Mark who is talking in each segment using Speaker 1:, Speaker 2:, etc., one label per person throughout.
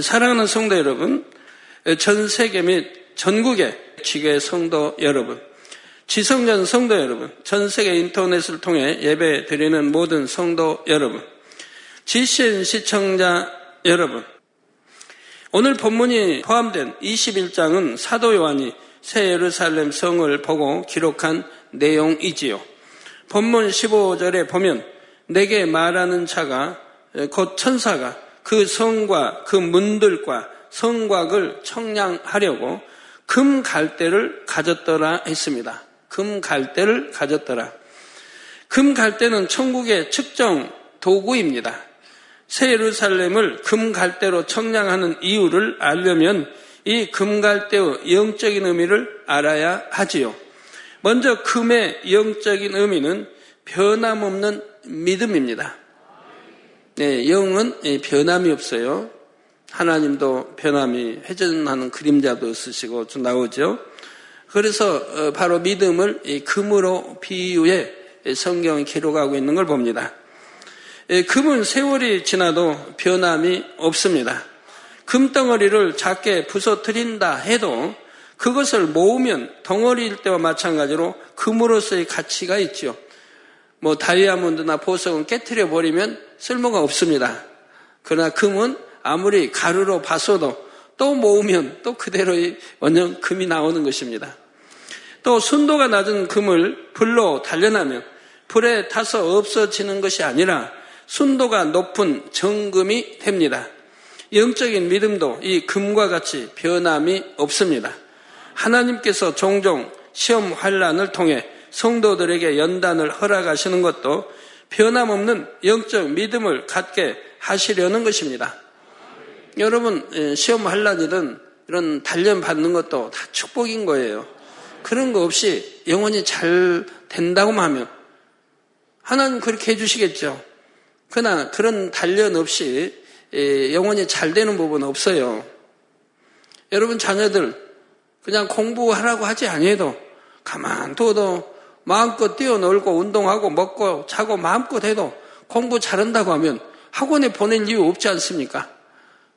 Speaker 1: 사랑하는 성도 여러분, 전 세계 및 전국의 지계 성도 여러분, 지성전 성도 여러분, 전 세계 인터넷을 통해 예배 드리는 모든 성도 여러분, GCN 시청자 여러분, 오늘 본문이 포함된 21장은 사도 요한이 새 예루살렘 성을 보고 기록한 내용이지요. 본문 15절에 보면 내게 말하는 자가 곧 천사가 그 성과 그 문들과 성곽을 청량하려고 금 갈대를 가졌더라 했습니다. 금 갈대를 가졌더라. 금 갈대는 천국의 측정 도구입니다. 새 예루살렘을 금 갈대로 청량하는 이유를 알려면 이 금 갈대의 영적인 의미를 알아야 하지요. 먼저 금의 영적인 의미는 변함없는 믿음입니다. 네, 영은 변함이 없어요. 하나님도 변함이 회전하는 그림자도 쓰시고 좀 나오죠. 그래서 어, 바로 믿음을 금으로 비유해 성경이 기록하고 있는 걸 봅니다. 금은 세월이 지나도 변함이 없습니다. 금덩어리를 작게 부서뜨린다 해도 그것을 모으면 덩어리일 때와 마찬가지로 금으로서의 가치가 있죠. 뭐 다이아몬드나 보석은 깨뜨려 버리면 쓸모가 없습니다. 그러나 금은 아무리 가루로 봤어도 또 모으면 또 그대로의 원형 금이 나오는 것입니다. 또 순도가 낮은 금을 불로 단련하면 불에 타서 없어지는 것이 아니라 순도가 높은 정금이 됩니다. 영적인 믿음도 이 금과 같이 변함이 없습니다. 하나님께서 종종 시험 환란을 통해 성도들에게 연단을 허락하시는 것도 변함없는 영적 믿음을 갖게 하시려는 것입니다. 여러분 예, 시험 환란이든 이런 단련 받는 것도 다 축복인 거예요. 그런 거 없이 영원히 잘 된다고만 하면 하나님 그렇게 해주시겠죠. 그러나 그런 단련 없이 예, 영원히 잘 되는 부분은 없어요. 여러분 자녀들 그냥 공부하라고 하지 아니해도 가만 둬도 마음껏 뛰어놀고 운동하고 먹고 자고 마음껏 해도 공부 잘한다고 하면 학원에 보낼 이유 없지 않습니까?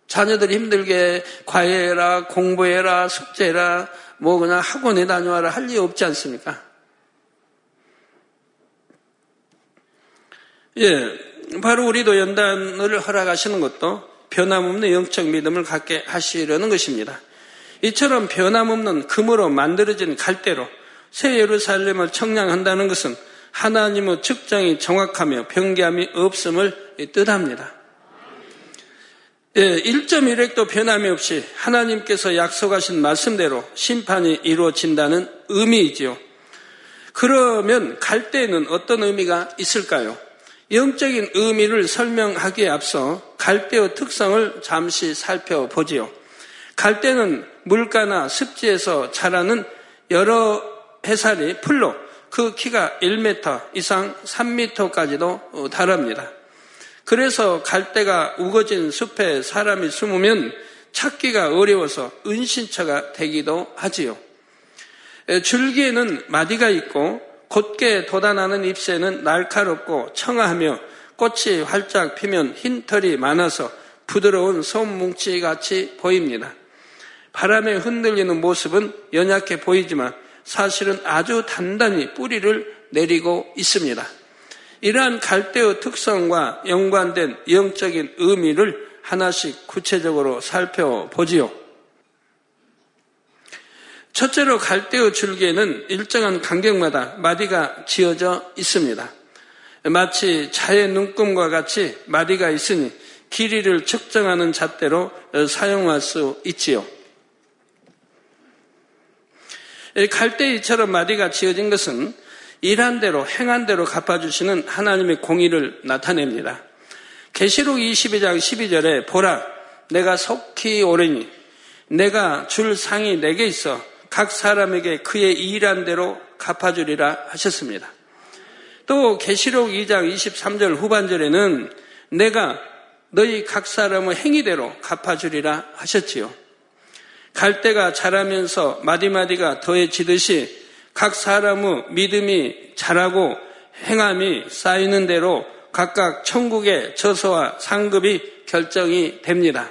Speaker 1: 자녀들이 힘들게 과외해라, 공부해라, 숙제해라, 뭐 그냥 학원에 다녀와라 할 이유 없지 않습니까? 예, 바로 우리도 연단을 허락하시는 것도 변함없는 영적 믿음을 갖게 하시려는 것입니다. 이처럼 변함없는 금으로 만들어진 갈대로 새 예루살렘을 청량한다는 것은 하나님의 측정이 정확하며 변개함이 없음을 뜻합니다. 예, 1.1획도 변함이 없이 하나님께서 약속하신 말씀대로 심판이 이루어진다는 의미이지요. 그러면 갈대에는 어떤 의미가 있을까요? 영적인 의미를 설명하기에 앞서 갈대의 특성을 잠시 살펴보지요. 갈대는 물가나 습지에서 자라는 여러 해살이 풀로 그 키가 1m 이상 3m까지도 달합니다. 그래서 갈대가 우거진 숲에 사람이 숨으면 찾기가 어려워서 은신처가 되기도 하지요. 줄기에는 마디가 있고 곧게 돋아나는 잎새는 날카롭고 청아하며 꽃이 활짝 피면 흰 털이 많아서 부드러운 솜뭉치 같이 보입니다. 바람에 흔들리는 모습은 연약해 보이지만 사실은 아주 단단히 뿌리를 내리고 있습니다. 이러한 갈대의 특성과 연관된 영적인 의미를 하나씩 구체적으로 살펴보지요. 첫째로 갈대의 줄기에는 일정한 간격마다 마디가 지어져 있습니다. 마치 자의 눈금과 같이 마디가 있으니 길이를 측정하는 잣대로 사용할 수 있지요. 갈대이처럼 마디가 지어진 것은 일한 대로 행한 대로 갚아주시는 하나님의 공의를 나타냅니다. 계시록 22장 12절에 보라 내가 속히 오르니 내가 줄 상이 내게 있어 각 사람에게 그의 일한 대로 갚아주리라 하셨습니다. 또 계시록 2장 23절 후반절에는 내가 너희 각 사람의 행위대로 갚아주리라 하셨지요. 갈대가 자라면서 마디마디가 더해지듯이 각 사람의 믿음이 자라고 행함이 쌓이는 대로 각각 천국의 처소와 상급이 결정이 됩니다.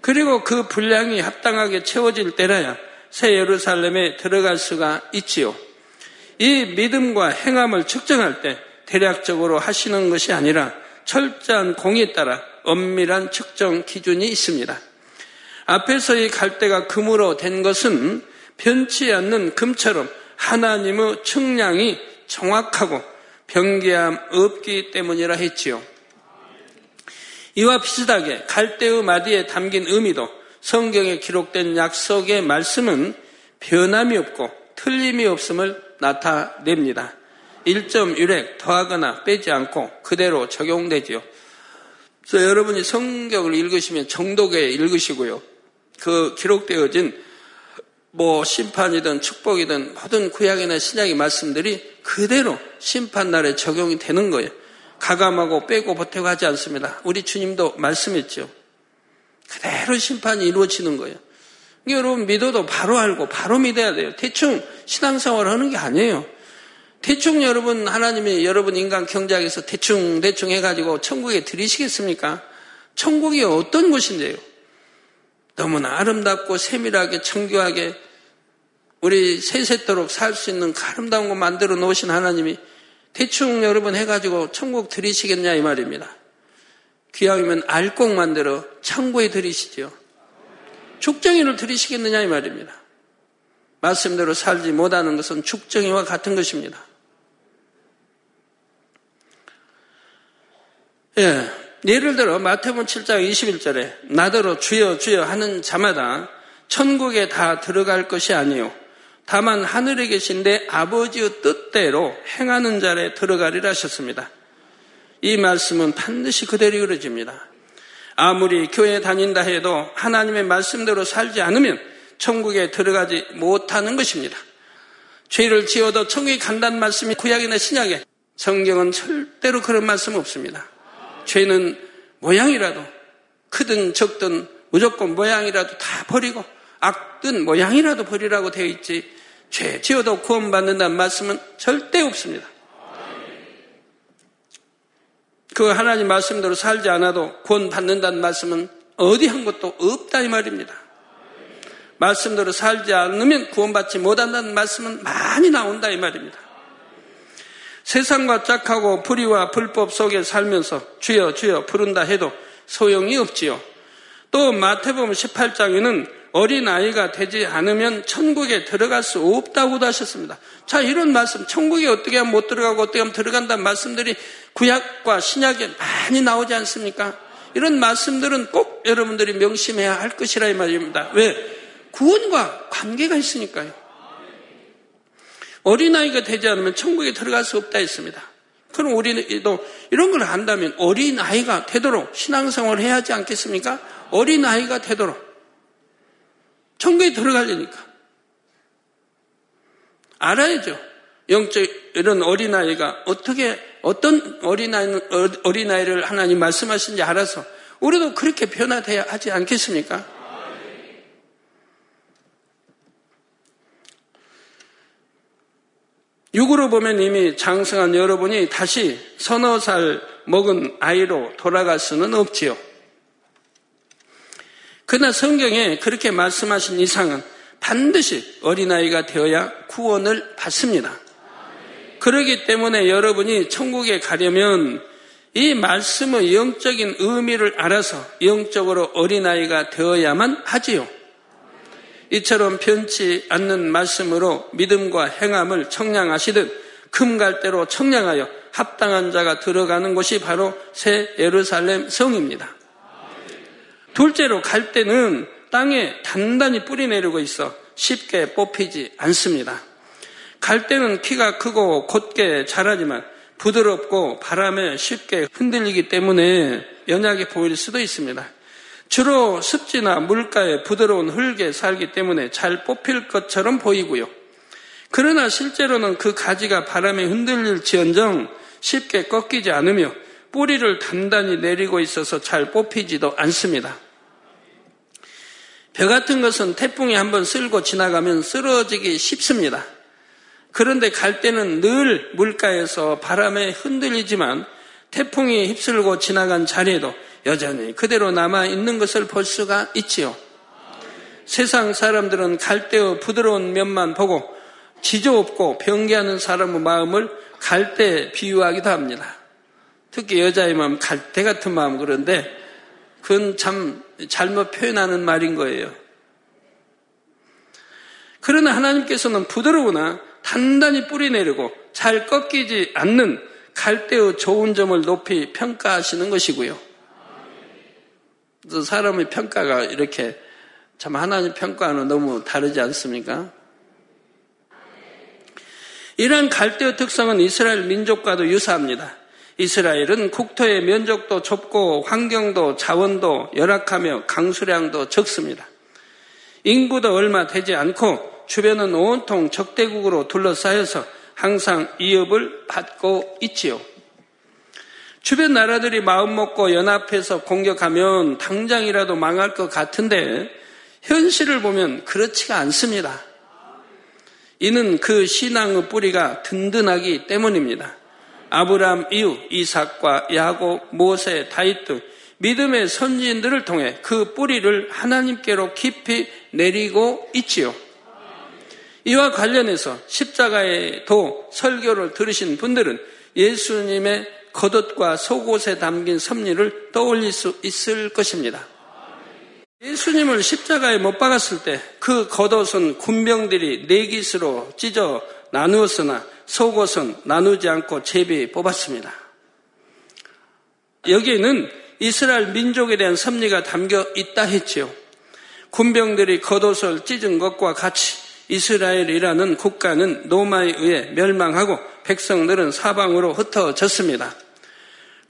Speaker 1: 그리고 그 분량이 합당하게 채워질 때라야 새 예루살렘에 들어갈 수가 있지요. 이 믿음과 행함을 측정할 때 대략적으로 하시는 것이 아니라 철저한 공에 따라 엄밀한 측정 기준이 있습니다. 앞에서의 갈대가 금으로 된 것은 변치 않는 금처럼 하나님의 측량이 정확하고 변기함 없기 때문이라 했지요. 이와 비슷하게 갈대의 마디에 담긴 의미도 성경에 기록된 약속의 말씀은 변함이 없고 틀림이 없음을 나타냅니다. 1점 유렉 더하거나 빼지 않고 그대로 적용되지요. 그래서 여러분이 성경을 읽으시면 정독에 읽으시고요. 그 기록되어진 뭐 심판이든 축복이든 모든 구약이나 신약의 말씀들이 그대로 심판날에 적용이 되는 거예요. 가감하고 빼고 보태고 하지 않습니다. 우리 주님도 말씀했죠. 그대로 심판이 이루어지는 거예요. 여러분 믿어도 바로 알고 바로 믿어야 돼요. 대충 신앙생활 하는 게 아니에요. 대충 여러분 하나님이 여러분 인간 경작에서 대충 대충 해가지고 천국에 들이시겠습니까? 천국이 어떤 곳인데요? 너무나 아름답고 세밀하게 청교하게 우리 세세토록 살 수 있는 아름다운 거 만들어 놓으신 하나님이 대충 여러분 해가지고 천국 들이시겠냐 이 말입니다. 귀하면 알곡 만들어 창고에 들이시죠. 죽정이를 들이시겠느냐 이 말입니다. 말씀대로 살지 못하는 것은 죽정이와 같은 것입니다. 예, 예를 들어 마태복음 7장 21절에 나더러 주여 주여 하는 자마다 천국에 다 들어갈 것이 아니요 다만 하늘에 계신 내 아버지의 뜻대로 행하는 자에 들어가리라 하셨습니다. 이 말씀은 반드시 그대로 이루어집니다. 아무리 교회 다닌다 해도 하나님의 말씀대로 살지 않으면 천국에 들어가지 못하는 것입니다. 죄를 지어도 천국에 간다는 말씀이 구약이나 신약에 성경은 절대로 그런 말씀 없습니다. 죄는 모양이라도 크든 적든 무조건 모양이라도 다 버리고 악든 모양이라도 버리라고 되어 있지 죄 지어도 구원받는다는 말씀은 절대 없습니다. 그 하나님 말씀대로 살지 않아도 구원받는다는 말씀은 어디 한 것도 없다 이 말입니다. 말씀대로 살지 않으면 구원받지 못한다는 말씀은 많이 나온다 이 말입니다. 세상과 짝하고 불의와 불법 속에 살면서 주여 주여 부른다 해도 소용이 없지요. 또 마태복음 18장에는 어린 아이가 되지 않으면 천국에 들어갈 수 없다고도 하셨습니다. 자, 이런 말씀, 천국에 어떻게 하면 못 들어가고 어떻게 하면 들어간다는 말씀들이 구약과 신약에 많이 나오지 않습니까? 이런 말씀들은 꼭 여러분들이 명심해야 할 것이라 이 말입니다. 왜? 구원과 관계가 있으니까요. 어린아이가 되지 않으면 천국에 들어갈 수 없다 했습니다. 그럼 우리도 이런 걸 안다면 어린아이가 되도록 신앙생활을 해야 하지 않겠습니까? 어린아이가 되도록. 천국에 들어가려니까. 알아야죠. 영적, 이런 어린아이가 어떻게, 어떤 어린아이, 어린아이를 하나님 말씀하신지 알아서 우리도 그렇게 변화돼야 하지 않겠습니까? 육으로 보면 이미 장성한 여러분이 다시 서너 살 먹은 아이로 돌아갈 수는 없지요. 그러나 성경에 그렇게 말씀하신 이상은 반드시 어린아이가 되어야 구원을 받습니다. 그러기 때문에 여러분이 천국에 가려면 이 말씀의 영적인 의미를 알아서 영적으로 어린아이가 되어야만 하지요. 이처럼 변치 않는 말씀으로 믿음과 행함을 청량하시듯 금갈대로 청량하여 합당한 자가 들어가는 곳이 바로 새 예루살렘 성입니다. 둘째로 갈대는 땅에 단단히 뿌리 내리고 있어 쉽게 뽑히지 않습니다. 갈대는 키가 크고 곧게 자라지만 부드럽고 바람에 쉽게 흔들리기 때문에 연약해 보일 수도 있습니다. 주로 습지나 물가에 부드러운 흙에 살기 때문에 잘 뽑힐 것처럼 보이고요. 그러나 실제로는 그 가지가 바람에 흔들릴지언정 쉽게 꺾이지 않으며 뿌리를 단단히 내리고 있어서 잘 뽑히지도 않습니다. 벼 같은 것은 태풍이 한번 쓸고 지나가면 쓰러지기 쉽습니다. 그런데 갈 때는 늘 물가에서 바람에 흔들리지만 태풍이 휩쓸고 지나간 자리에도 여전히 그대로 남아 있는 것을 볼 수가 있지요. 세상 사람들은 갈대의 부드러운 면만 보고 지조 없고 병기하는 사람의 마음을 갈대 비유하기도 합니다. 특히 여자의 마음, 갈대 같은 마음 그런데 그건 참 잘못 표현하는 말인 거예요. 그러나 하나님께서는 부드러우나 단단히 뿌리 내리고 잘 꺾이지 않는 갈대의 좋은 점을 높이 평가하시는 것이고요. 사람의 평가가 이렇게 참 하나님 평가는 너무 다르지 않습니까? 이러한 갈대의 특성은 이스라엘 민족과도 유사합니다. 이스라엘은 국토의 면적도 좁고 환경도 자원도 열악하며 강수량도 적습니다. 인구도 얼마 되지 않고 주변은 온통 적대국으로 둘러싸여서 항상 위협을 받고 있지요. 주변 나라들이 마음 먹고 연합해서 공격하면 당장이라도 망할 것 같은데 현실을 보면 그렇지가 않습니다. 이는 그 신앙의 뿌리가 든든하기 때문입니다. 아브라함 이후 이삭과 야곱, 모세, 다윗 등 믿음의 선지인들을 통해 그 뿌리를 하나님께로 깊이 내리고 있지요. 이와 관련해서 십자가에도 설교를 들으신 분들은 예수님의 겉옷과 속옷에 담긴 섭리를 떠올릴 수 있을 것입니다. 예수님을 십자가에 못 박았을 때 그 겉옷은 군병들이 내깃으로 찢어 나누었으나 속옷은 나누지 않고 제비 뽑았습니다. 여기에는 이스라엘 민족에 대한 섭리가 담겨 있다 했지요. 군병들이 겉옷을 찢은 것과 같이 이스라엘이라는 국가는 노마에 의해 멸망하고 백성들은 사방으로 흩어졌습니다.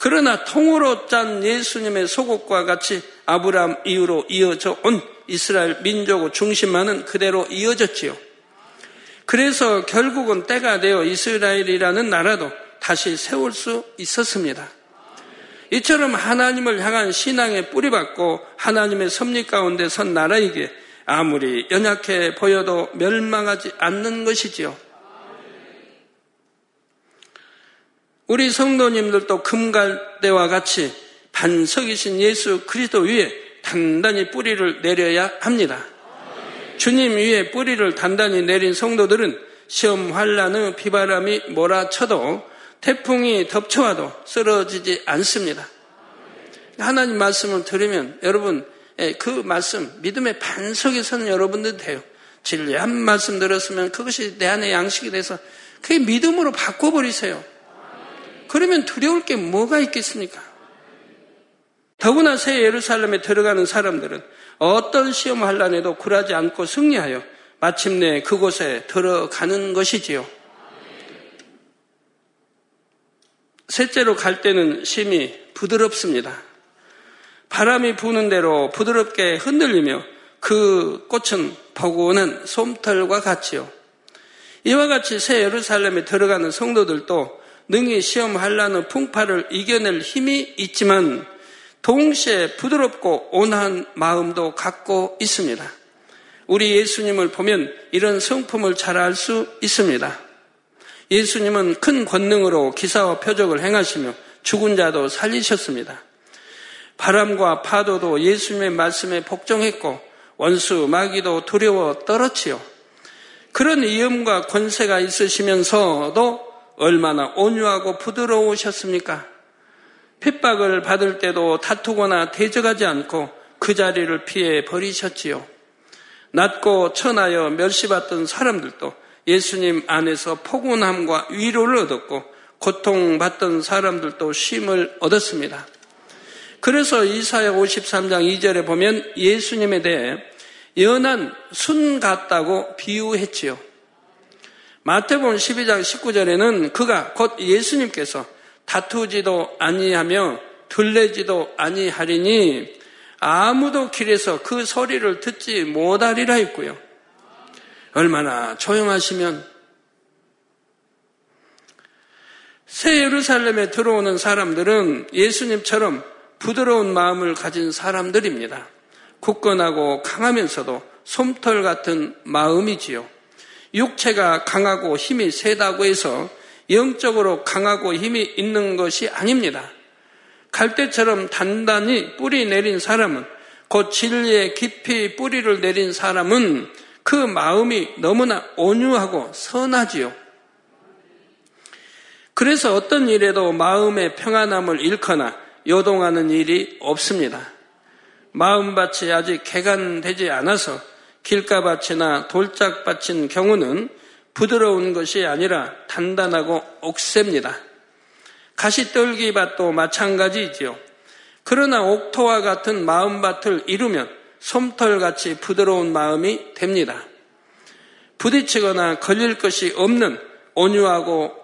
Speaker 1: 그러나 통으로 짠 예수님의 속옷과 같이 아브라함 이후로 이어져 온 이스라엘 민족의 중심만은 그대로 이어졌지요. 그래서 결국은 때가 되어 이스라엘이라는 나라도 다시 세울 수 있었습니다. 이처럼 하나님을 향한 신앙에 뿌리받고 하나님의 섭리 가운데 선 나라에게 아무리 연약해 보여도 멸망하지 않는 것이지요. 우리 성도님들도 금갈대와 같이 반석이신 예수 그리스도 위에 단단히 뿌리를 내려야 합니다. 주님 위에 뿌리를 단단히 내린 성도들은 시험 환란의 비바람이 몰아쳐도 태풍이 덮쳐와도 쓰러지지 않습니다. 하나님 말씀을 들으면 여러분 예, 그 말씀 믿음의 반석에 서는 여러분들 돼요. 진리한 말씀 들었으면 그것이 내 안에 양식이 돼서 그게 믿음으로 바꿔버리세요. 그러면 두려울 게 뭐가 있겠습니까? 더구나 새 예루살렘에 들어가는 사람들은 어떤 시험 환란에도 굴하지 않고 승리하여 마침내 그곳에 들어가는 것이지요. 셋째로 갈 때는 심히 부드럽습니다. 바람이 부는 대로 부드럽게 흔들리며 그 꽃은 포근한 솜털과 같지요. 이와 같이 새 예루살렘에 들어가는 성도들도 능히 시험하려는 풍파를 이겨낼 힘이 있지만 동시에 부드럽고 온화한 마음도 갖고 있습니다. 우리 예수님을 보면 이런 성품을 잘 알 수 있습니다. 예수님은 큰 권능으로 기사와 표적을 행하시며 죽은 자도 살리셨습니다. 바람과 파도도 예수님의 말씀에 복종했고 원수 마귀도 두려워 떨었지요. 그런 위험과 권세가 있으시면서도 얼마나 온유하고 부드러우셨습니까? 핍박을 받을 때도 다투거나 대적하지 않고 그 자리를 피해 버리셨지요. 낮고 천하여 멸시받던 사람들도 예수님 안에서 포근함과 위로를 얻었고 고통받던 사람들도 쉼을 얻었습니다. 그래서 이사야 53장 2절에 보면 예수님에 대해 연한 순 같다고 비유했지요. 마태복음 12장 19절에는 그가 곧 예수님께서 다투지도 아니하며 들레지도 아니하리니 아무도 길에서 그 소리를 듣지 못하리라 했고요. 얼마나 조용하시면 새 예루살렘에 들어오는 사람들은 예수님처럼 부드러운 마음을 가진 사람들입니다. 굳건하고 강하면서도 솜털 같은 마음이지요. 육체가 강하고 힘이 세다고 해서 영적으로 강하고 힘이 있는 것이 아닙니다. 갈대처럼 단단히 뿌리 내린 사람은 곧 진리에 깊이 뿌리를 내린 사람은 그 마음이 너무나 온유하고 선하지요. 그래서 어떤 일에도 마음의 평안함을 잃거나 요동하는 일이 없습니다. 마음밭이 아직 개간되지 않아서 길가밭이나 돌짝밭인 경우는 부드러운 것이 아니라 단단하고 옥셉니다. 가시떨기밭도 마찬가지지요. 그러나 옥토와 같은 마음밭을 이루면 솜털같이 부드러운 마음이 됩니다. 부딪히거나 걸릴 것이 없는 온유하고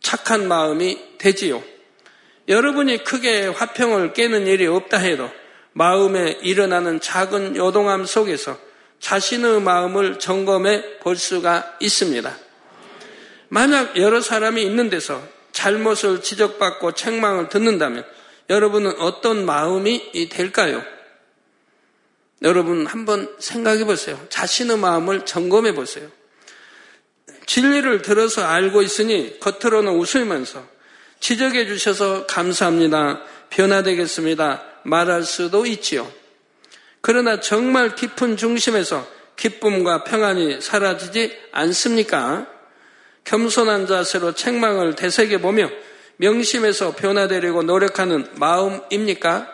Speaker 1: 착한 마음이 되지요. 여러분이 크게 화평을 깨는 일이 없다 해도 마음에 일어나는 작은 요동함 속에서 자신의 마음을 점검해 볼 수가 있습니다. 만약 여러 사람이 있는 데서 잘못을 지적받고 책망을 듣는다면 여러분은 어떤 마음이 될까요? 여러분 한번 생각해 보세요. 자신의 마음을 점검해 보세요. 진리를 들어서 알고 있으니 겉으로는 웃으면서 지적해 주셔서 감사합니다. 변화되겠습니다. 말할 수도 있지요. 그러나 정말 깊은 중심에서 기쁨과 평안이 사라지지 않습니까? 겸손한 자세로 책망을 되새겨 보며 명심해서 변화되려고 노력하는 마음입니까?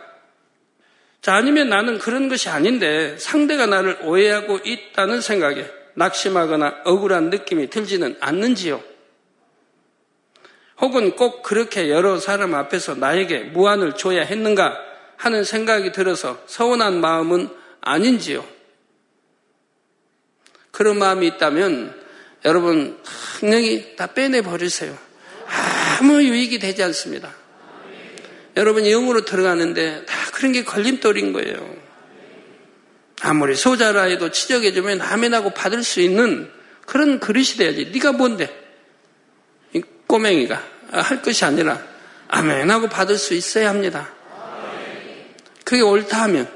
Speaker 1: 자, 아니면 나는 그런 것이 아닌데 상대가 나를 오해하고 있다는 생각에 낙심하거나 억울한 느낌이 들지는 않는지요? 혹은 꼭 그렇게 여러 사람 앞에서 나에게 무안을 줘야 했는가 하는 생각이 들어서 서운한 마음은 아닌지요? 그런 마음이 있다면 여러분 분명히 다 빼내 버리세요. 아무 유익이 되지 않습니다. 여러분 영으로 들어가는데 다 그런 게 걸림돌인 거예요. 아무리 소자라 해도 지적해주면 아멘하고 받을 수 있는 그런 그릇이 돼야지. 네가 뭔데? 이 꼬맹이가 할 것이 아니라 아멘하고 받을 수 있어야 합니다. 그게 옳다 하면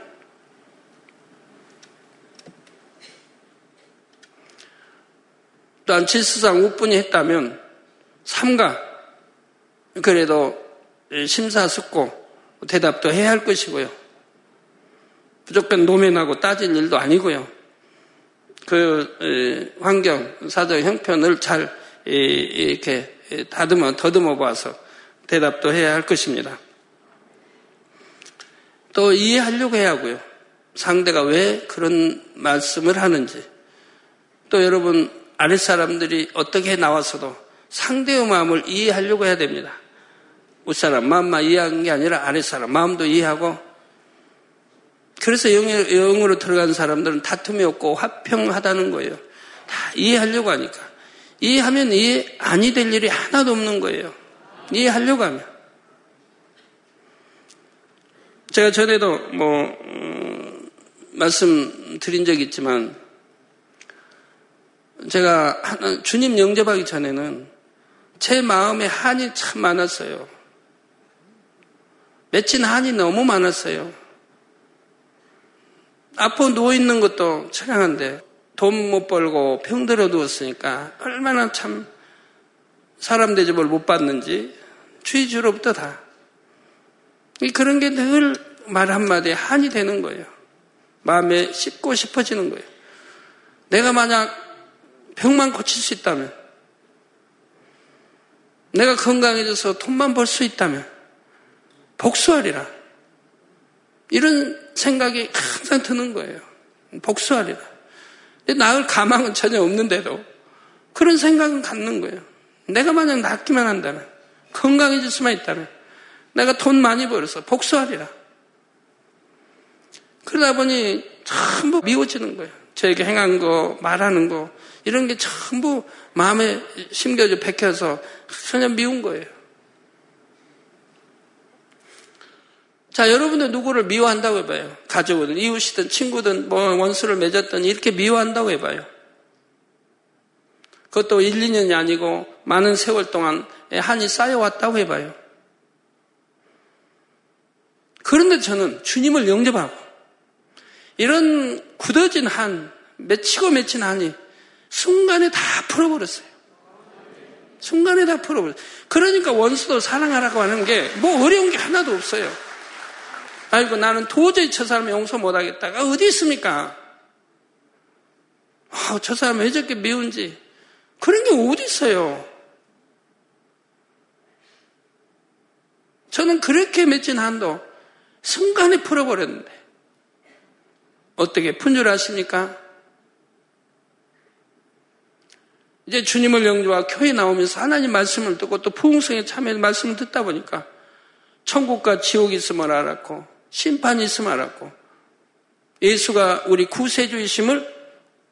Speaker 1: 또한 질서상 우분이 했다면 삼가 그래도 심사숙고 대답도 해야 할 것이고요. 무조건 노면하고 따질 일도 아니고요. 그 환경, 사정 형편을 잘 이렇게 다듬어 더듬어 봐서 대답도 해야 할 것입니다. 또 이해하려고 해야 하고요. 상대가 왜 그런 말씀을 하는지. 또 여러분 아랫 사람들이 어떻게 나와서도 상대의 마음을 이해하려고 해야 됩니다. 윗사람 마음만 이해하는 게 아니라 아랫사람 마음도 이해하고 그래서 영으로 들어간 사람들은 다툼이 없고 화평하다는 거예요. 다 이해하려고 하니까. 이해하면 이해 아니 될 일이 하나도 없는 거예요. 이해하려고 하면. 제가 전에도 뭐 음, 말씀드린 적이 있지만 제가 주님 영접하기 전에는 제 마음에 한이 참 많았어요. 맺힌 한이 너무 많았어요. 아파 누워있는 것도 처량한데 돈 못 벌고 병들어 누웠으니까 얼마나 참 사람 대접을 못 받는지 주의주로부터 다. 그런 게 늘 말 한마디에 한이 되는 거예요. 마음에 씹고 싶어지는 거예요. 내가 만약 병만 고칠 수 있다면, 내가 건강해져서 돈만 벌 수 있다면, 복수하리라. 이런 생각이 항상 드는 거예요. 복수하리라. 나을 가망은 전혀 없는데도 그런 생각은 갖는 거예요. 내가 만약 낫기만 한다면, 건강해질 수만 있다면, 내가 돈 많이 벌어서 복수하리라. 그러다 보니 전부 미워지는 거예요. 저에게 행한 거, 말하는 거, 이런 게 전부 마음에 심겨져 백혀서 전혀 미운 거예요. 자, 여러분들 누구를 미워한다고 해봐요. 가족을, 이웃이든 친구든 뭐 원수를 맺었든 이렇게 미워한다고 해봐요. 그것도 1, 2년이 아니고 많은 세월 동안 한이 쌓여왔다고 해봐요. 그런데 저는 주님을 영접하고 이런 굳어진 한, 맺히고 맺힌 한이 순간에 다 풀어버렸어요. 순간에 다 풀어버려. 그러니까 원수도 사랑하라고 하는 게 뭐 어려운 게 하나도 없어요. 아이고 나는 도저히 저 사람 용서 못하겠다가 어디 있습니까? 아, 저 사람 왜 저렇게 미운지 그런 게 어디 있어요? 저는 그렇게 맺힌 한도 순간에 풀어버렸는데 어떻게 아십니까? 이제 주님을 영주와 교회 나오면서 하나님 말씀을 듣고 또 부흥성에 참여해서 말씀을 듣다 보니까 천국과 지옥이 있음을 알았고 심판이 있음을 알았고 예수가 우리 구세주이심을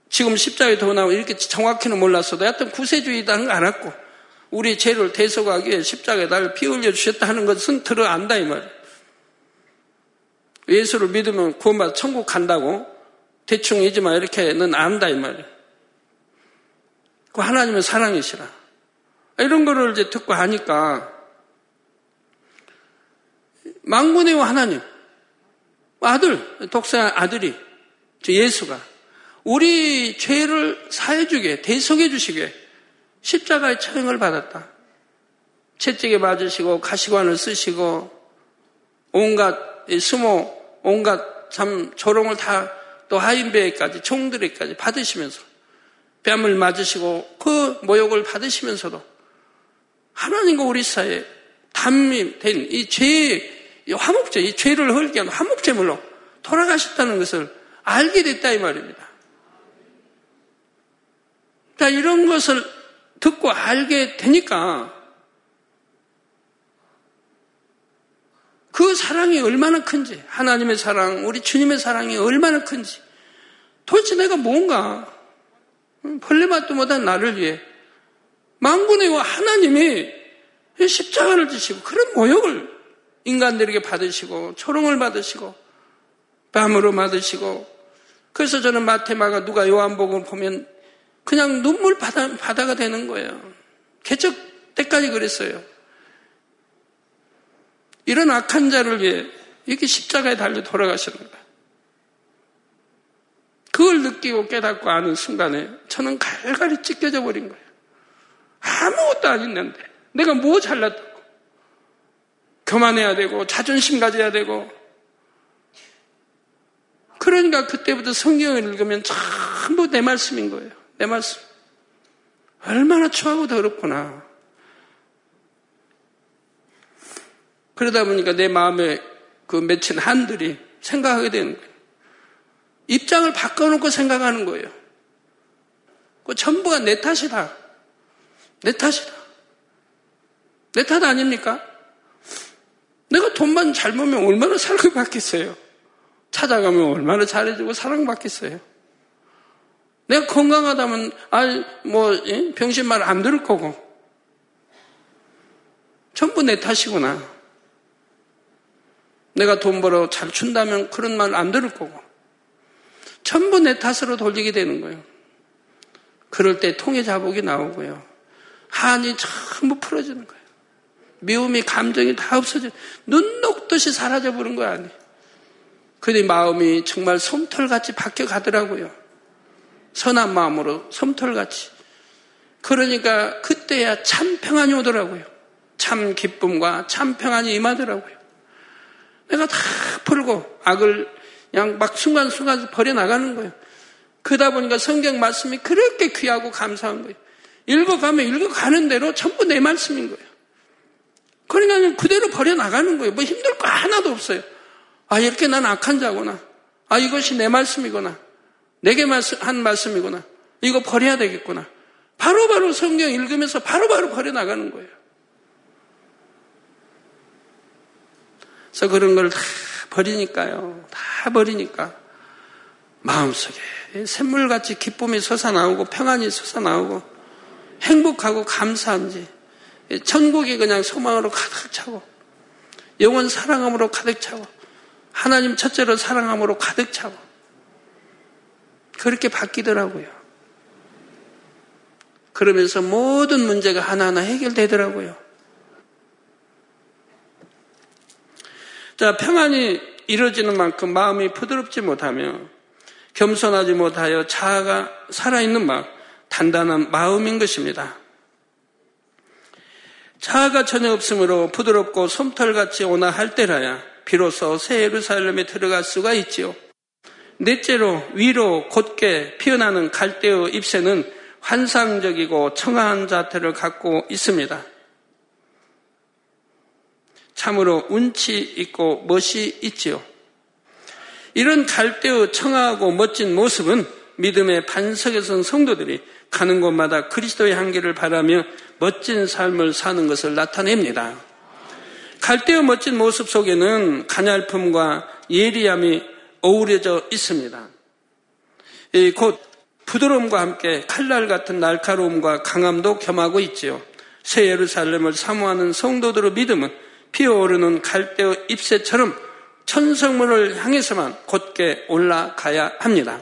Speaker 1: 지금 십자가에 더 나오고 이렇게 정확히는 몰랐어도 하여튼 구세주의다는 걸 알았고 우리 죄를 대속하기 위해 십자가에 나를 피 흘려 주셨다 하는 것은 들어 안다 이 말. 예수를 믿으면 구원받아 천국 간다고 대충 이지만 이렇게는 안다 이 말이에요. 그 하나님의 사랑이시라. 이런 거를 이제 듣고 하니까 망군의 하나님 아들 독사 아들이 예수가 우리 죄를 사해주게 대속해 주시게 십자가의 처형을 받았다. 채찍에 맞으시고 가시관을 쓰시고 온갖 수모 온갖 참 조롱을 다 또 하인배까지 총들에까지 받으시면서 뺨을 맞으시고 그 모욕을 받으시면서도 하나님과 우리 사이에 담임된 이 죄의 화목제, 이 죄를 헐게 하는 화목제물로 돌아가셨다는 것을 알게 됐다 이 말입니다. 자, 이런 것을 듣고 알게 되니까 그 사랑이 얼마나 큰지, 하나님의 사랑, 우리 주님의 사랑이 얼마나 큰지, 도대체 내가 뭔가 벌레맛도 못한 나를 위해 망군의 하나님이 십자가를 지시고 그런 모욕을 인간들에게 받으시고 초롱을 받으시고 뺨으로 받으시고 그래서 저는 마테마가 누가 요한복음을 보면 그냥 눈물 바다, 바다가 되는 거예요. 개척 때까지 그랬어요. 이런 악한 자를 위해 이렇게 십자가에 달려 돌아가시는 거예요. 그걸 느끼고 깨닫고 아는 순간에 저는 갈갈이 찢겨져 버린 거예요. 아무것도 아닌데 내가 뭐 잘났다고 교만해야 되고 자존심 가져야 되고 그러니까 그때부터 성경을 읽으면 전부 내 말씀인 거예요. 내 말씀. 얼마나 추하고 더럽구나. 그러다 보니까 내 마음에 그 맺힌 한들이 생각하게 되는 거예요. 입장을 바꿔놓고 생각하는 거예요. 그 전부가 내 탓이다. 내 탓이다. 내 탓 아닙니까? 내가 돈만 잘 벌면 얼마나 사랑을 받겠어요. 찾아가면 얼마나 잘해주고 사랑받겠어요. 내가 건강하다면, 아, 뭐, 예? 병신 말 안 들을 거고. 전부 내 탓이구나. 내가 돈 벌어 잘 준다면 그런 말 안 들을 거고. 전부 내 탓으로 돌리게 되는 거예요. 그럴 때 통해 자복이 나오고요. 한이 전부 풀어지는 거예요. 미움이 감정이 다 없어져. 눈 녹듯이 사라져 버린 거 아니에요. 그의 마음이 정말 솜털같이 바뀌어 가더라고요. 선한 마음으로 솜털같이. 그러니까 그때야 참 평안이 오더라고요. 참 기쁨과 참 평안이 임하더라고요. 내가 다 풀고 악을 그냥 막 순간순간 버려나가는 거예요. 그러다 보니까 성경 말씀이 그렇게 귀하고 감사한 거예요. 읽어가면 읽어가는 대로 전부 내 말씀인 거예요. 그러니까 그대로 버려나가는 거예요. 뭐 힘들 거 하나도 없어요. 아, 이렇게 난 악한 자구나. 아, 이것이 내 말씀이구나. 내게 한 말씀이구나. 이거 버려야 되겠구나. 바로바로 바로 성경 읽으면서 바로바로 바로 버려나가는 거예요. 그래서 그런 걸 다 버리니까요. 다 버리니까 마음속에 샘물같이 기쁨이 솟아나오고 평안이 솟아나오고 행복하고 감사한지 천국이 그냥 소망으로 가득 차고 영원 사랑함으로 가득 차고 하나님 첫째로 사랑함으로 가득 차고 그렇게 바뀌더라고요. 그러면서 모든 문제가 하나하나 해결되더라고요. 자, 평안이 이루어지는 만큼 마음이 부드럽지 못하며 겸손하지 못하여 자아가 살아있는 마음, 단단한 마음인 것입니다. 자아가 전혀 없으므로 부드럽고 솜털같이 오나 할 때라야 비로소 새 예루살렘에 들어갈 수가 있지요. 넷째로 위로 곧게 피어나는 갈대의 잎새는 환상적이고 청아한 자태를 갖고 있습니다. 참으로 운치 있고 멋이 있지요. 이런 갈대의 청아하고 멋진 모습은 믿음의 반석에 선 성도들이 가는 곳마다 그리스도의 향기를 바라며 멋진 삶을 사는 것을 나타냅니다. 갈대의 멋진 모습 속에는 가냘품과 예리함이 어우러져 있습니다. 곧 부드러움과 함께 칼날 같은 날카로움과 강함도 겸하고 있지요. 새 예루살렘을 사모하는 성도들의 믿음은 피어오르는 갈대의 잎새처럼 천성문을 향해서만 곧게 올라가야 합니다.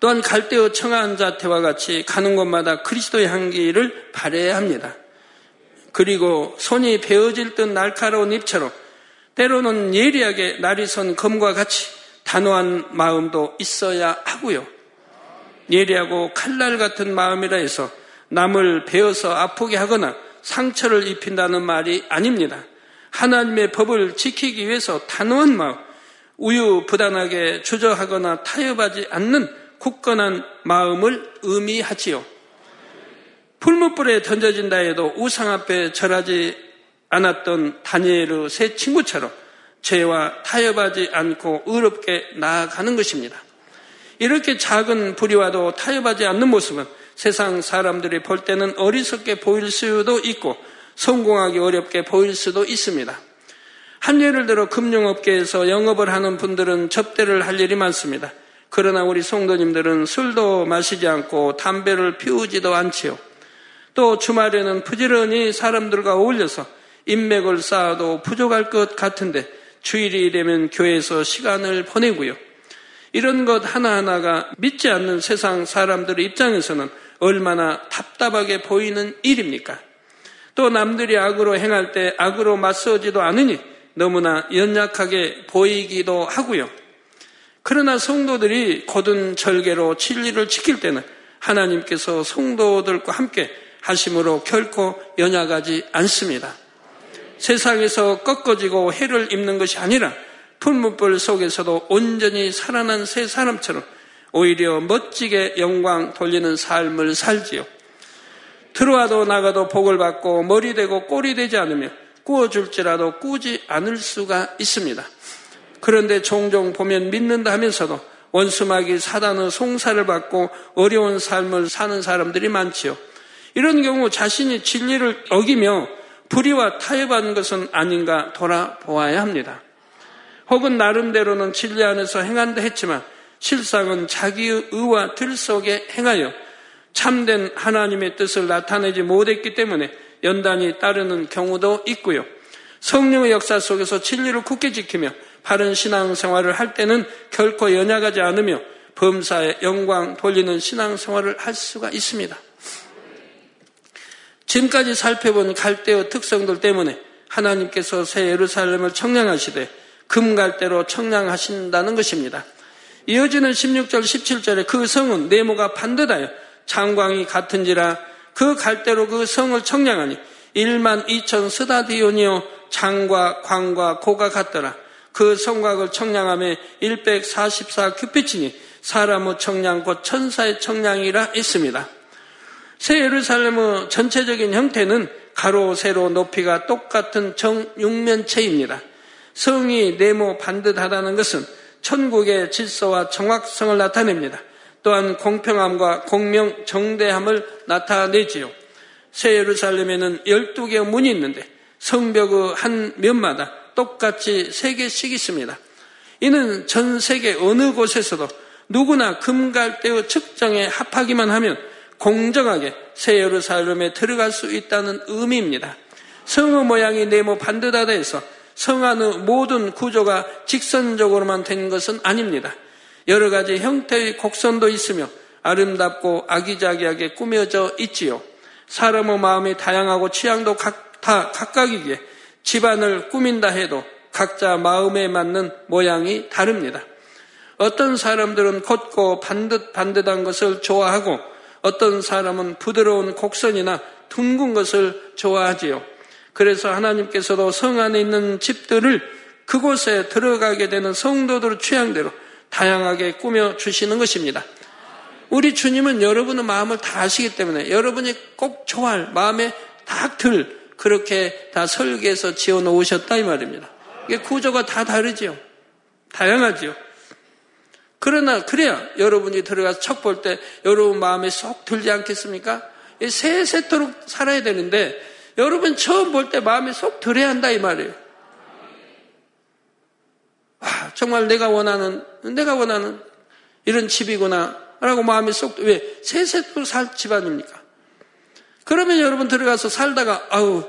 Speaker 1: 또한 갈대의 청아한 자태와 같이 가는 곳마다 그리스도의 향기를 발해야 합니다. 그리고 손이 베어질 듯 날카로운 잎처럼 때로는 예리하게 날이 선 검과 같이 단호한 마음도 있어야 하고요. 예리하고 칼날 같은 마음이라 해서 남을 베어서 아프게 하거나 상처를 입힌다는 말이 아닙니다. 하나님의 법을 지키기 위해서 단호한 마음, 우유부단하게 주저하거나 타협하지 않는 굳건한 마음을 의미하지요. 풀무불에 던져진다 해도 우상 앞에 절하지 않았던 다니엘의 세 친구처럼 죄와 타협하지 않고 의롭게 나아가는 것입니다. 이렇게 작은 불의와도 타협하지 않는 모습은 세상 사람들이 볼 때는 어리석게 보일 수도 있고 성공하기 어렵게 보일 수도 있습니다. 한 예를 들어 금융업계에서 영업을 하는 분들은 접대를 할 일이 많습니다. 그러나 우리 성도님들은 술도 마시지 않고 담배를 피우지도 않지요. 또 주말에는 부지런히 사람들과 어울려서 인맥을 쌓아도 부족할 것 같은데 주일이 되면 교회에서 시간을 보내고요. 이런 것 하나하나가 믿지 않는 세상 사람들의 입장에서는 얼마나 답답하게 보이는 일입니까? 또 남들이 악으로 행할 때 악으로 맞서지도 않으니 너무나 연약하게 보이기도 하고요. 그러나 성도들이 god은 절개로 진리를 지킬 때는 하나님께서 성도들과 함께 하심으로 결코 연약하지 않습니다. 세상에서 꺾어지고 해를 입는 것이 아니라 풀무불 속에서도 온전히 살아난 새 사람처럼 오히려 멋지게 영광 돌리는 삶을 살지요. 들어와도 나가도 복을 받고 머리 되고 꼴이 되지 않으며 꾸어줄지라도 꾸지 않을 수가 있습니다. 그런데 종종 보면 믿는다 하면서도 원수마귀 사단의 송사를 받고 어려운 삶을 사는 사람들이 많지요. 이런 경우 자신이 진리를 어기며 불의와 타협하는 것은 아닌가 돌아보아야 합니다. 혹은 나름대로는 진리 안에서 행한다 했지만 실상은 자기의 의와 들 속에 행하여 참된 하나님의 뜻을 나타내지 못했기 때문에 연단이 따르는 경우도 있고요. 성령의 역사 속에서 진리를 굳게 지키며 바른 신앙생활을 할 때는 결코 연약하지 않으며 범사에 영광 돌리는 신앙생활을 할 수가 있습니다. 지금까지 살펴본 갈대의 특성들 때문에 하나님께서 새 예루살렘을 청량하시되 금갈대로 청량하신다는 것입니다. 이어지는 16절, 17절에 그 성은 네모가 반듯하여 장광이 같은지라 그 갈대로 그 성을 청량하니 1만 2천 스다디온이요 장과 광과 고가 같더라. 그 성곽을 청량함에 144 규피치니 사람의 청량 곧 천사의 청량이라 있습니다. 새 예루살렘의 전체적인 형태는 가로, 세로, 높이가 똑같은 정육면체입니다. 성이 네모 반듯하다는 것은 천국의 질서와 정확성을 나타냅니다. 또한 공평함과 공명, 정대함을 나타내지요. 새 예루살렘에는 12개의 문이 있는데 성벽의 한 면마다 똑같이 세 개씩 있습니다. 이는 전 세계 어느 곳에서도 누구나 금갈대의 측정에 합하기만 하면 공정하게 새 예루살렘에 들어갈 수 있다는 의미입니다. 성의 모양이 네모 반듯하다 해서 성 안의 모든 구조가 직선적으로만 된 것은 아닙니다. 여러 가지 형태의 곡선도 있으며 아름답고 아기자기하게 꾸며져 있지요. 사람의 마음이 다양하고 취향도 각, 다 각각이기에 집안을 꾸민다 해도 각자 마음에 맞는 모양이 다릅니다. 어떤 사람들은 걷고 반듯 반듯한 것을 좋아하고 어떤 사람은 부드러운 곡선이나 둥근 것을 좋아하지요. 그래서 하나님께서도 성 안에 있는 집들을 그곳에 들어가게 되는 성도들 취향대로 다양하게 꾸며 주시는 것입니다. 우리 주님은 여러분의 마음을 다 아시기 때문에 여러분이 꼭 좋아할 마음에 딱 들 그렇게 다 설계해서 지어 놓으셨다 이 말입니다. 이게 구조가 다 다르지요. 다양하지요. 그러나 그래야 여러분이 들어가서 척 볼 때 여러분 마음에 쏙 들지 않겠습니까? 세세토록 살아야 되는데 여러분 처음 볼 때 마음에 쏙 들어야 한다 이 말이에요. 아, 정말 내가 원하는 내가 원하는 이런 집이구나 라고 마음에 쏙왜 세세토록 살 집안입니까? 그러면 여러분 들어가서 살다가 아우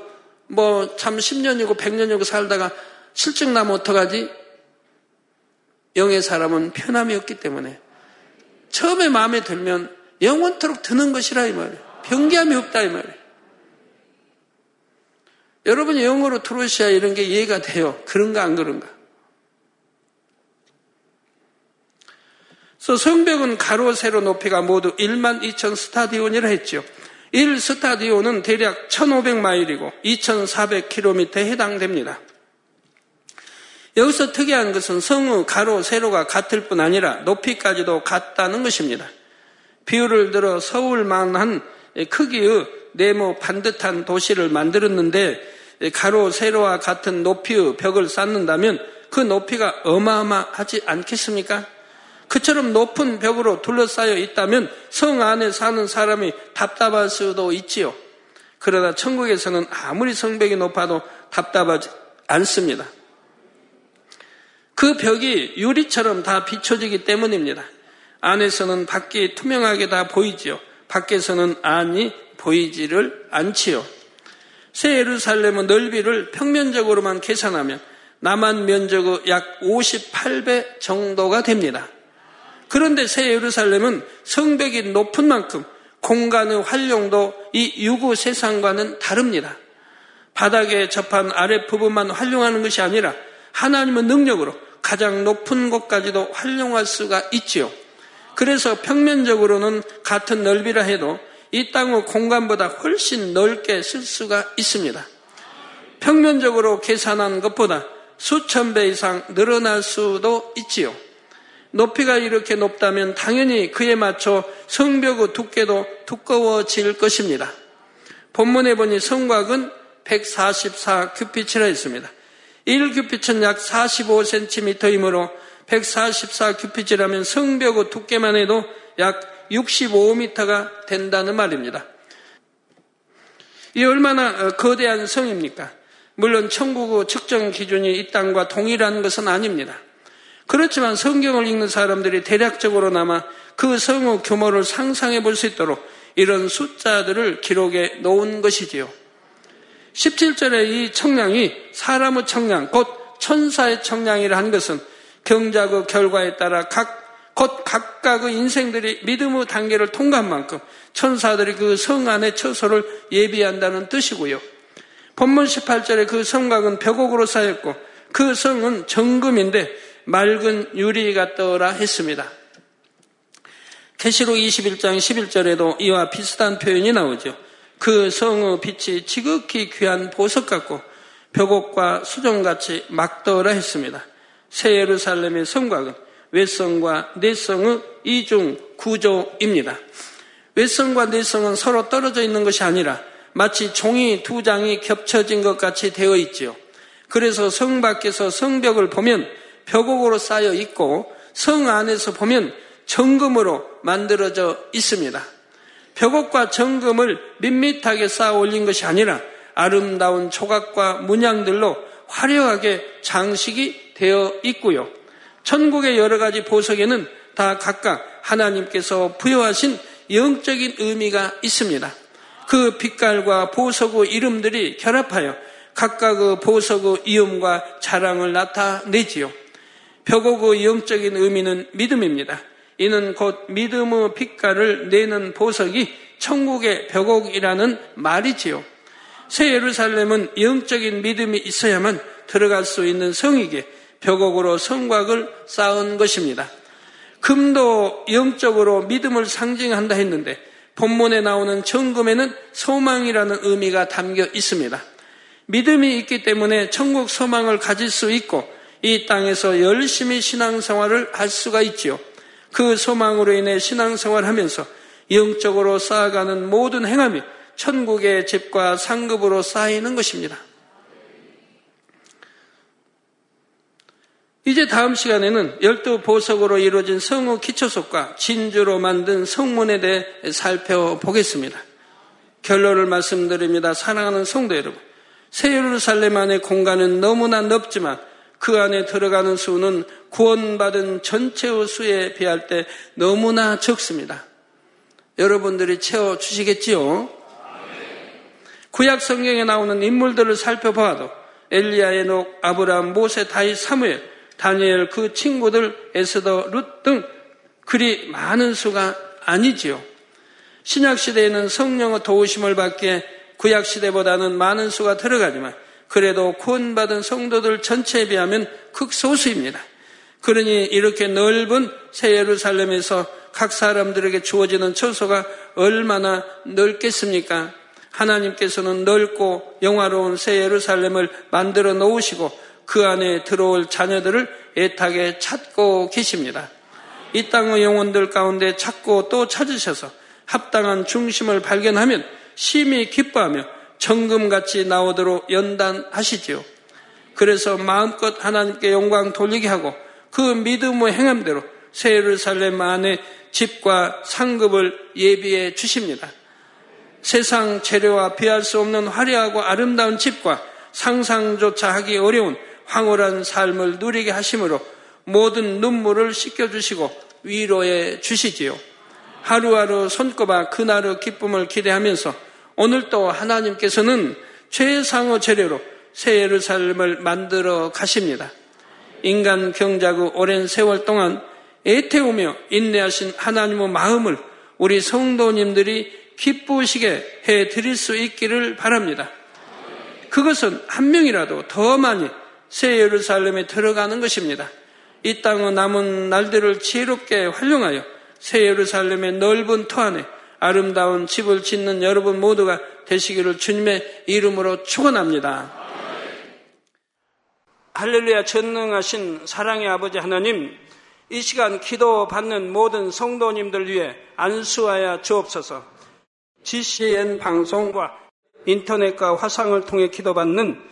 Speaker 1: 뭐 참 10년이고 100년이고 살다가 실증 나면 어떡하지? 영의 사람은 편함이 없기 때문에 처음에 마음에 들면 영원토록 드는 것이라 이 말이에요. 변기함이 없다 이 말이에요. 여러분이 영어로 들어오셔야 이런 게 이해가 돼요. 그런가 안 그런가? 그래서 성벽은 가로 세로 높이가 모두 1만 2천 스타디온이라 했죠. 1 스타디온은 대략 1,500마일이고 2,400km에 해당됩니다. 여기서 특이한 것은 성의 가로, 세로가 같을 뿐 아니라 높이까지도 같다는 것입니다. 비유를 들어 서울만한 크기의 네모 반듯한 도시를 만들었는데 가로, 세로와 같은 높이의 벽을 쌓는다면 그 높이가 어마어마하지 않겠습니까? 그처럼 높은 벽으로 둘러싸여 있다면 성 안에 사는 사람이 답답할 수도 있지요. 그러나 천국에서는 아무리 성벽이 높아도 답답하지 않습니다. 그 벽이 유리처럼 다 비춰지기 때문입니다. 안에서는 밖이 투명하게 다 보이지요. 밖에서는 안이 보이지를 않지요. 새 예루살렘의 넓이를 평면적으로만 계산하면 남한 면적의 약 58배 정도가 됩니다. 그런데 새 예루살렘은 성벽이 높은 만큼 공간의 활용도 이 유구 세상과는 다릅니다. 바닥에 접한 아랫 부분만 활용하는 것이 아니라 하나님의 능력으로 가장 높은 곳까지도 활용할 수가 있지요. 그래서 평면적으로는 같은 넓이라 해도 이 땅의 공간보다 훨씬 넓게 쓸 수가 있습니다. 평면적으로 계산한 것보다 수천 배 이상 늘어날 수도 있지요. 높이가 이렇게 높다면 당연히 그에 맞춰 성벽의 두께도 두꺼워질 것입니다. 본문에 보니 성곽은 144 큐피치라 했습니다. 1규피츠는 약 45cm이므로 144 규피츠라면 성벽의 두께만 해도 약 65m가 된다는 말입니다. 이 얼마나 어, 거대한 성입니까? 물론 천국의 측정 기준이 이 땅과 동일한 것은 아닙니다. 그렇지만 성경을 읽는 사람들이 대략적으로나마 그 성의 규모를 상상해 볼 수 있도록 이런 숫자들을 기록해 놓은 것이지요. 17절에 이 청량이 사람의 청량, 곧 천사의 청량이라 한 것은 경작의 결과에 따라 각, 곧 각각의 인생들이 믿음의 단계를 통과한 만큼 천사들이 그 성 안의 처소를 예비한다는 뜻이고요. 본문 18절에 그 성곽은 벽옥으로 쌓였고 그 성은 정금인데 맑은 유리 같더라 했습니다. 계시록 21장 11절에도 이와 비슷한 표현이 나오죠. 그 성의 빛이 지극히 귀한 보석 같고 벽옥과 수정같이 막더라 했습니다. 새 예루살렘의 성곽은 외성과 내성의 이중 구조입니다. 외성과 내성은 서로 떨어져 있는 것이 아니라 마치 종이 두 장이 겹쳐진 것 같이 되어 있지요. 그래서 성 밖에서 성벽을 보면 벽옥으로 쌓여 있고 성 안에서 보면 정금으로 만들어져 있습니다. 벽옥과 정금을 밋밋하게 쌓아 올린 것이 아니라 아름다운 조각과 문양들로 화려하게 장식이 되어 있고요. 천국의 여러 가지 보석에는 다 각각 하나님께서 부여하신 영적인 의미가 있습니다. 그 빛깔과 보석의 이름들이 결합하여 각각의 보석의 이음과 자랑을 나타내지요. 벽옥의 영적인 의미는 믿음입니다. 이는 곧 믿음의 빛깔을 내는 보석이 천국의 벽옥이라는 말이지요. 새 예루살렘은 영적인 믿음이 있어야만 들어갈 수 있는 성이게 벽옥으로 성곽을 쌓은 것입니다. 금도 영적으로 믿음을 상징한다 했는데 본문에 나오는 정금에는 소망이라는 의미가 담겨 있습니다. 믿음이 있기 때문에 천국 소망을 가질 수 있고 이 땅에서 열심히 신앙생활을 할 수가 있지요. 그 소망으로 인해 신앙생활 하면서 영적으로 쌓아가는 모든 행함이 천국의 집과 상급으로 쌓이는 것입니다. 이제 다음 시간에는 열두 보석으로 이루어진 성우 기초석과 진주로 만든 성문에 대해 살펴보겠습니다. 결론을 말씀드립니다. 사랑하는 성도 여러분. 새 예루살렘 안의 공간은 너무나 넓지만 그 안에 들어가는 수는 구원받은 전체의 수에 비할 때 너무나 적습니다. 여러분들이 채워주시겠지요? 구약 성경에 나오는 인물들을 살펴봐도 엘리야, 에녹, 아브라함, 모세, 다윗, 사무엘, 다니엘, 그 친구들, 에스더, 룻 등 그리 많은 수가 아니지요. 신약 시대에는 성령의 도우심을 받기에 구약 시대보다는 많은 수가 들어가지만 그래도 구원받은 성도들 전체에 비하면 극소수입니다. 그러니 이렇게 넓은 새 예루살렘에서 각 사람들에게 주어지는 처소가 얼마나 넓겠습니까? 하나님께서는 넓고 영화로운 새 예루살렘을 만들어 놓으시고 그 안에 들어올 자녀들을 애타게 찾고 계십니다. 이 땅의 영혼들 가운데 찾고 또 찾으셔서 합당한 중심을 발견하면 심히 기뻐하며 정금같이 나오도록 연단하시지요. 그래서 마음껏 하나님께 영광 돌리게 하고 그 믿음의 행함대로 새 예루살렘 안에 집과 상급을 예비해 주십니다. 세상 재료와 비할 수 없는 화려하고 아름다운 집과 상상조차 하기 어려운 황홀한 삶을 누리게 하심으로 모든 눈물을 씻겨주시고 위로해 주시지요. 하루하루 손꼽아 그날의 기쁨을 기대하면서 오늘도 하나님께서는 최상의 재료로 새 예루살렘을 만들어 가십니다. 인간 경작의 오랜 세월 동안 애태우며 인내하신 하나님의 마음을 우리 성도님들이 기쁘시게 해 드릴 수 있기를 바랍니다. 그것은 한 명이라도 더 많이 새 예루살렘에 들어가는 것입니다. 이 땅의 남은 날들을 지혜롭게 활용하여 새 예루살렘의 넓은 터 안에 아름다운 집을 짓는 여러분 모두가 되시기를 주님의 이름으로 축원합니다. 할렐루야 전능하신 사랑의 아버지 하나님 이 시간 기도 받는 모든 성도님들 위해 안수하여 주옵소서. GCN 방송과 인터넷과 화상을 통해 기도받는